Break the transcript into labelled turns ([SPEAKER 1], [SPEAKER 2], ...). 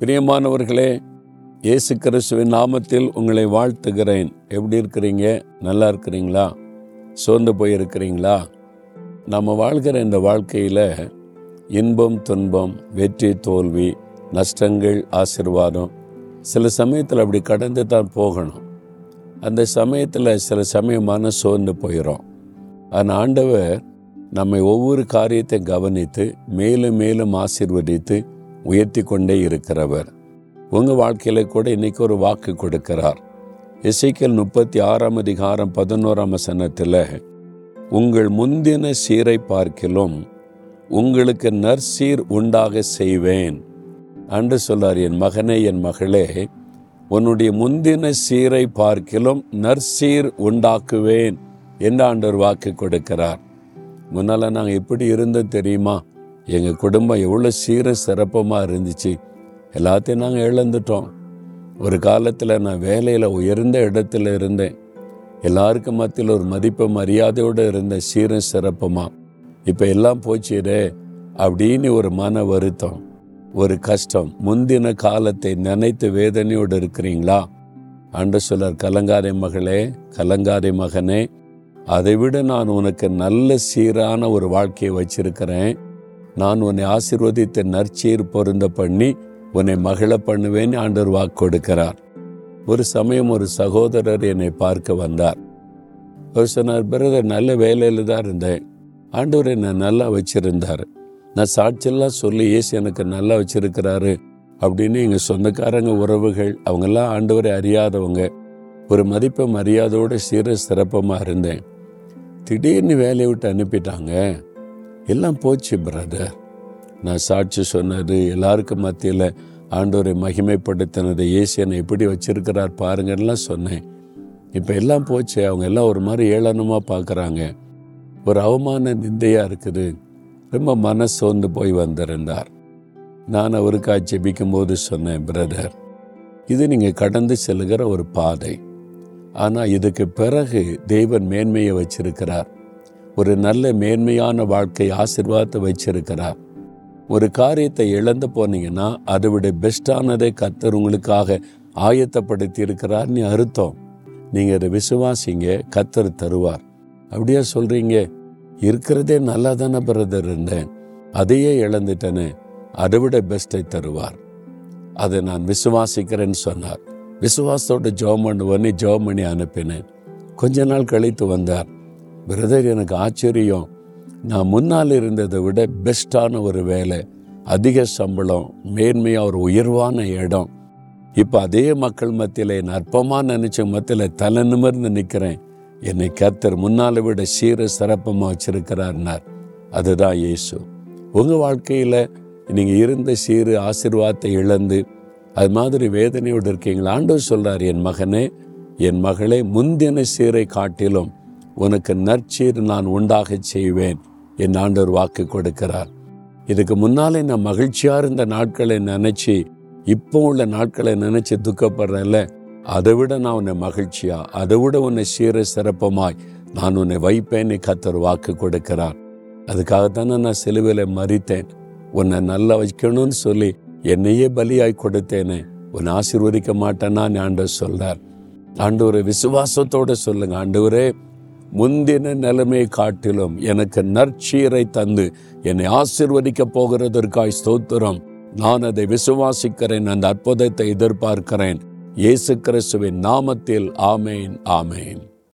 [SPEAKER 1] பிரியமானவர்களே இயேசு கிறிஸ்துவின் நாமத்தில் உங்களை வாழ்த்துகிறேன். எப்படி இருக்கிறீங்க? நல்லா இருக்கிறீங்களா? சோர்ந்து போயிருக்கிறீங்களா? நம்ம வாழ்கிற இந்த வாழ்க்கையில் இன்பம் துன்பம் வெற்றி தோல்வி நஷ்டங்கள் ஆசிர்வாதம் சில சமயத்தில் அப்படி கடந்து தான் போகணும். அந்த சமயத்தில் சில சமயமான சோர்ந்து போயிடும் ஆனால் ஆண்டவர் நம்மை ஒவ்வொரு காரியத்தை கவனித்து மேலும் மேலும் ஆசிர்வதித்து உயர்த்தி கொண்டே இருக்கிறவர். உங்கள் வாழ்க்கையில் கூட இன்னைக்கு ஒரு வாக்கு கொடுக்கிறார். இசைக்கல் முப்பத்தி ஆறாம் அதிகாரம் பதினோராம் வசனத்தில் உங்கள் முந்தின சீரை பார்க்கிலும் உங்களுக்கு நற்சீர் உண்டாக செய்வேன். அன்று சொல்லார் என் மகனே என் மகளே உன்னுடைய முந்தின சீரை பார்க்கிலும் நற்சீர் உண்டாக்குவேன் என்று ஆண்டவர் வாக்கு கொடுக்கிறார். முன்னால் நாங்கள் எப்படி இருந்தோம் தெரியுமா? எங்கள் குடும்பம் எவ்வளோ சீர சிறப்பமாக இருந்துச்சு. எல்லாத்தையும் நாங்கள் இழந்துட்டோம். ஒரு காலத்தில் நான் வேலையில் உயர்ந்த இடத்துல இருந்தேன். எல்லாருக்கும் மத்தியில் ஒரு மதிப்பு மரியாதையோடு இருந்த சீரம் சிறப்புமா. இப்போ எல்லாம் போச்சுடே அப்படின்னு ஒரு மன வருத்தம் ஒரு கஷ்டம். முந்தின காலத்தை நினைத்து வேதனையோடு இருக்கிறீங்களா? அன்று சொல்லர் கலங்காரி மகளே கலங்காரி மகனே அதை விட நான் உனக்கு நல்ல சீரான ஒரு வாழ்க்கையை வச்சிருக்கிறேன். நான் உன்னை ஆசிர்வதித்து நற்சீர் பொருந்த பண்ணி உன்னை மகிழ பண்ணுவேன்னு ஆண்டவர் வாக்கு கொடுக்கிறார். ஒரு சமயம் ஒரு சகோதரர் என்னை பார்க்க வந்தார். அவர் சொன்னார் பிரதர் நல்ல வேலையில் தான் இருந்தேன். ஆண்டவர் என்னை நல்லா வச்சிருந்தார். நான் சாட்சியெல்லாம் சொல்லி ஏசு எனக்கு நல்லா வச்சிருக்கிறாரு அப்படின்னு எங்கள் சொந்தக்காரங்க உறவுகள் அவங்கெல்லாம் ஆண்டவரை அறியாதவங்க ஒரு மதிப்பை மரியாதையோட சீர சிறப்பமாக இருந்தேன். திடீர்னு வேலையை விட்டு அனுப்பிட்டாங்க. எல்லாம் போச்சு பிரதர் நான் சாட்சி சொன்னது எல்லாருக்கும் மத்தியில் ஆண்டோரை மகிமைப்படுத்தினதை ஏசியனை என்னை எப்படி வச்சிருக்கிறார் பாருங்கலாம் சொன்னேன். இப்போ எல்லாம் போச்சு அவங்க எல்லாம் ஒரு மாதிரி ஏளனமாக பார்க்குறாங்க ஒரு அவமான நிந்தையாக இருக்குது. ரொம்ப மனசோர்ந்து போய் வந்திருந்தார். நான் அவருக்காக ஜெபிக்கும் போது சொன்னேன் பிரதர் இது நீங்கள் கடந்து செல்லுகிற ஒரு பாதை. ஆனால் இதுக்கு பிறகு தெய்வன் மேன்மையை வச்சிருக்கிறார். ஒரு நல்ல மேன்மையான வாழ்க்கை ஆசிர்வாதத்தை வச்சிருக்கிறார். ஒரு காரியத்தை இழந்து போனீங்கன்னா அதை விட பெஸ்டானதை கத்தர் உங்களுக்காக ஆயத்தப்படுத்தி இருக்கிறார்னு அர்த்தம். நீங்கள் அதை விசுவாசிங்க கத்தர் தருவார். அப்படியா சொல்கிறீங்க இருக்கிறதே நல்லா தானே பிரதர் இருந்தேன். அதையே இழந்துட்டேனே. அதை விட பெஸ்ட்டை தருவார். அதை நான் விசுவாசிக்கிறேன்னு சொன்னார். விசுவாசத்தோட ஜோம் பண்ணி ஜோம் பண்ணி அனுப்பினேன். கொஞ்ச நாள் கழித்து வந்தார். பிரதர் எனக்கு ஆச்சரியம். நான் முன்னால் இருந்ததை விட பெஸ்ட்டான ஒரு வேலை அதிக சம்பளம் மேன்மையாக ஒரு உயர்வான இடம். இப்போ அதே மக்கள் மத்தியில் என் அற்பமாக நினச்ச மத்தியில் தலை நிமிர்ந்து நிற்கிறேன் என்னை கத்தர் முன்னால் விட சீர சிறப்பமாக வச்சிருக்கிறார்னார். அதுதான் இயேசு. உங்கள் வாழ்க்கையில் நீங்கள் இருந்த சீரு ஆசிர்வாதத்தை இழந்து அது மாதிரி வேதனையோடு இருக்கீங்களா? ஆண்டவர் சொல்கிறார் என் மகனே என் மகளே முந்தின சீரை காட்டிலும் உனக்கு நற்சீர் நான் உண்டாக செய்வேன். என் ஆண்டவர் வாக்கு கொடுக்கிறார். இதுக்கு முன்னாலே நான் மகிழ்ச்சியாக இருந்த நாட்களை நினச்சி இப்போ உள்ள நாட்களை நினச்சி துக்கப்படுறேன்ல அதை விட நான் உன்னை மகிழ்ச்சியா அதை விட உன்னை சீர சிறப்பமாய் நான் உன்னை வைப்பேன்னு கத்தர் வாக்கு கொடுக்கிறார். அதுக்காகத்தானே நான் சிலுவையில் மறித்தேன் உன்னை நல்லா வைக்கணும்னு சொல்லி என்னையே பலியாய் கொடுத்தேனே உன்னை ஆசீர்வதிக்க மாட்டேன்னா ஆண்டவர் சொல்றார். ஆண்டவரை விசுவாசத்தோட சொல்லுங்க ஆண்டவரே முந்தின நிலைமை காட்டிலும் எனக்கு நற்சீரை தந்து என்னை ஆசிர்வதிக்க போகிறதற்காய் ஸ்தோத்திரம். நான் அதை விசுவாசிக்கிறேன் அந்த அற்புதத்தை எதிர்பார்க்கிறேன். இயேசு கிறிஸ்துவின் நாமத்தில் ஆமேன் ஆமேன்.